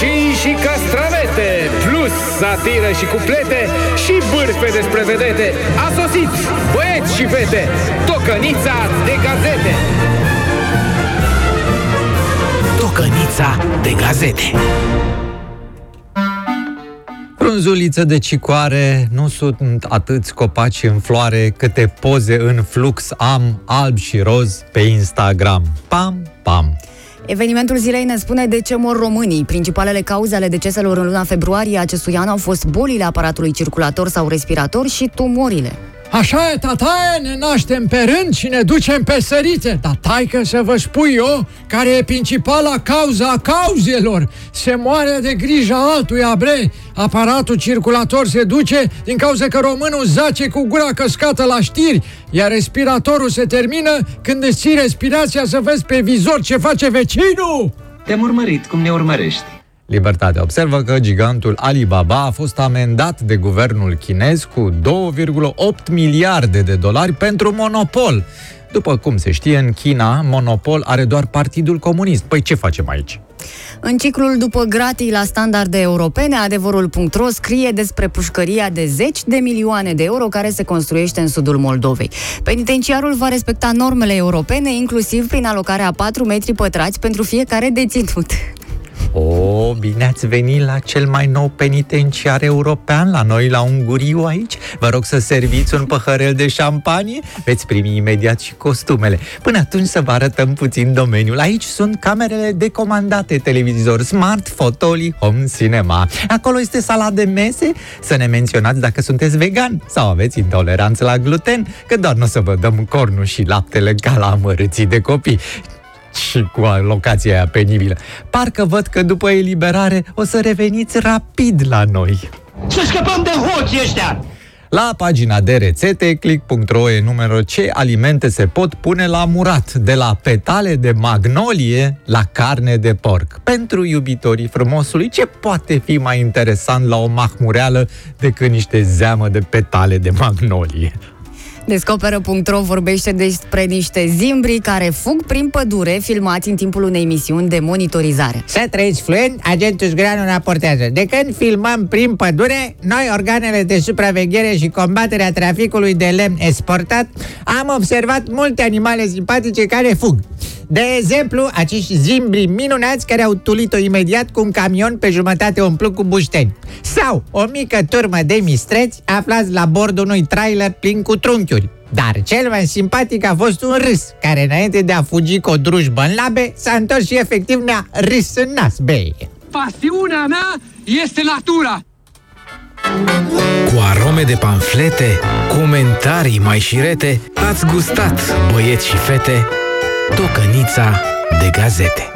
roșii și castravete, plus satiră și cuplete și bârfe despre vedete. A sosit, băieți și fete, tocănița de gazete. Tocănița de gazete. Frunzuliță de cicoare, nu sunt atâți copaci în floare câte poze în flux am alb și roz pe Instagram. Pam, pam. Evenimentul zilei ne spune de ce mor românii. Principalele cauze ale deceselor în luna februarie acestui an au fost bolile aparatului circulator sau respirator și tumorile. Așa e, tataie, ne naștem pe rând și ne ducem pe sărițe. Dar taică să vă spui eu, care e principala cauza a cauzelor. Se moare de grija altuia, bre. Aparatul circulator se duce din cauza că românul zace cu gura căscată la știri, iar respiratorul se termină când îți ții respirația să vezi pe vizor ce face vecinul. Te-am urmărit cum ne urmărești. Libertatea observă că gigantul Alibaba a fost amendat de guvernul chinez cu 2,8 miliarde de dolari pentru monopol. După cum se știe, în China, monopol are doar Partidul Comunist. Păi ce facem aici? În ciclul după gratii la standarde europene, adevărul.ro scrie despre pușcăria de zeci de milioane de euro care se construiește în sudul Moldovei. Penitenciarul va respecta normele europene, inclusiv prin alocarea a 4 metri pătrați pentru fiecare deținut. O, bine ați venit la cel mai nou penitenciar european, la noi la Unguriu aici. Vă rog să serviți un păhărel de șampanie, veți primi imediat și costumele. Până atunci să vă arătăm puțin domeniul. Aici sunt camerele decomandate, televizor smart, fotoli, home cinema. Acolo este sala de mese, să ne menționați dacă sunteți vegan sau aveți intoleranță la gluten, că doar nu o să vă dăm cornul și laptele ca la amărâții de copii și cu locația aia penibilă. Parcă văd că după eliberare o să reveniți rapid la noi. Să scăpăm de hoții ăștia! La pagina de rețete, click.ro e numărul ce alimente se pot pune la murat, de la petale de magnolie la carne de porc. Pentru iubitorii frumosului, ce poate fi mai interesant la o mahmureală decât niște zeamă de petale de magnolie? Descoperă.ro vorbește despre niște zimbri care fug prin pădure, filmați în timpul unei misiuni de monitorizare. Să trăiți fluent, agentul Zgreanu raportează. De când filmăm prin pădure, noi, organele de supraveghere și combatere a traficului de lemn exportat, am observat multe animale simpatice care fug. De exemplu, acești zimbri minunați care au tulit-o imediat cu un camion pe jumătate umplut cu bușteni. Sau o mică turmă de mistreți aflați la bordul unui trailer plin cu trunchiuri. Dar cel mai simpatic a fost un râs, care înainte de a fugi cu o drujbă în labe, s-a întors și efectiv ne-a râs în nas, bei. Pasiunea mea este natura! Cu arome de panflete, comentarii mai șirete, ați gustat, băieți și fete, tocănița de gazete.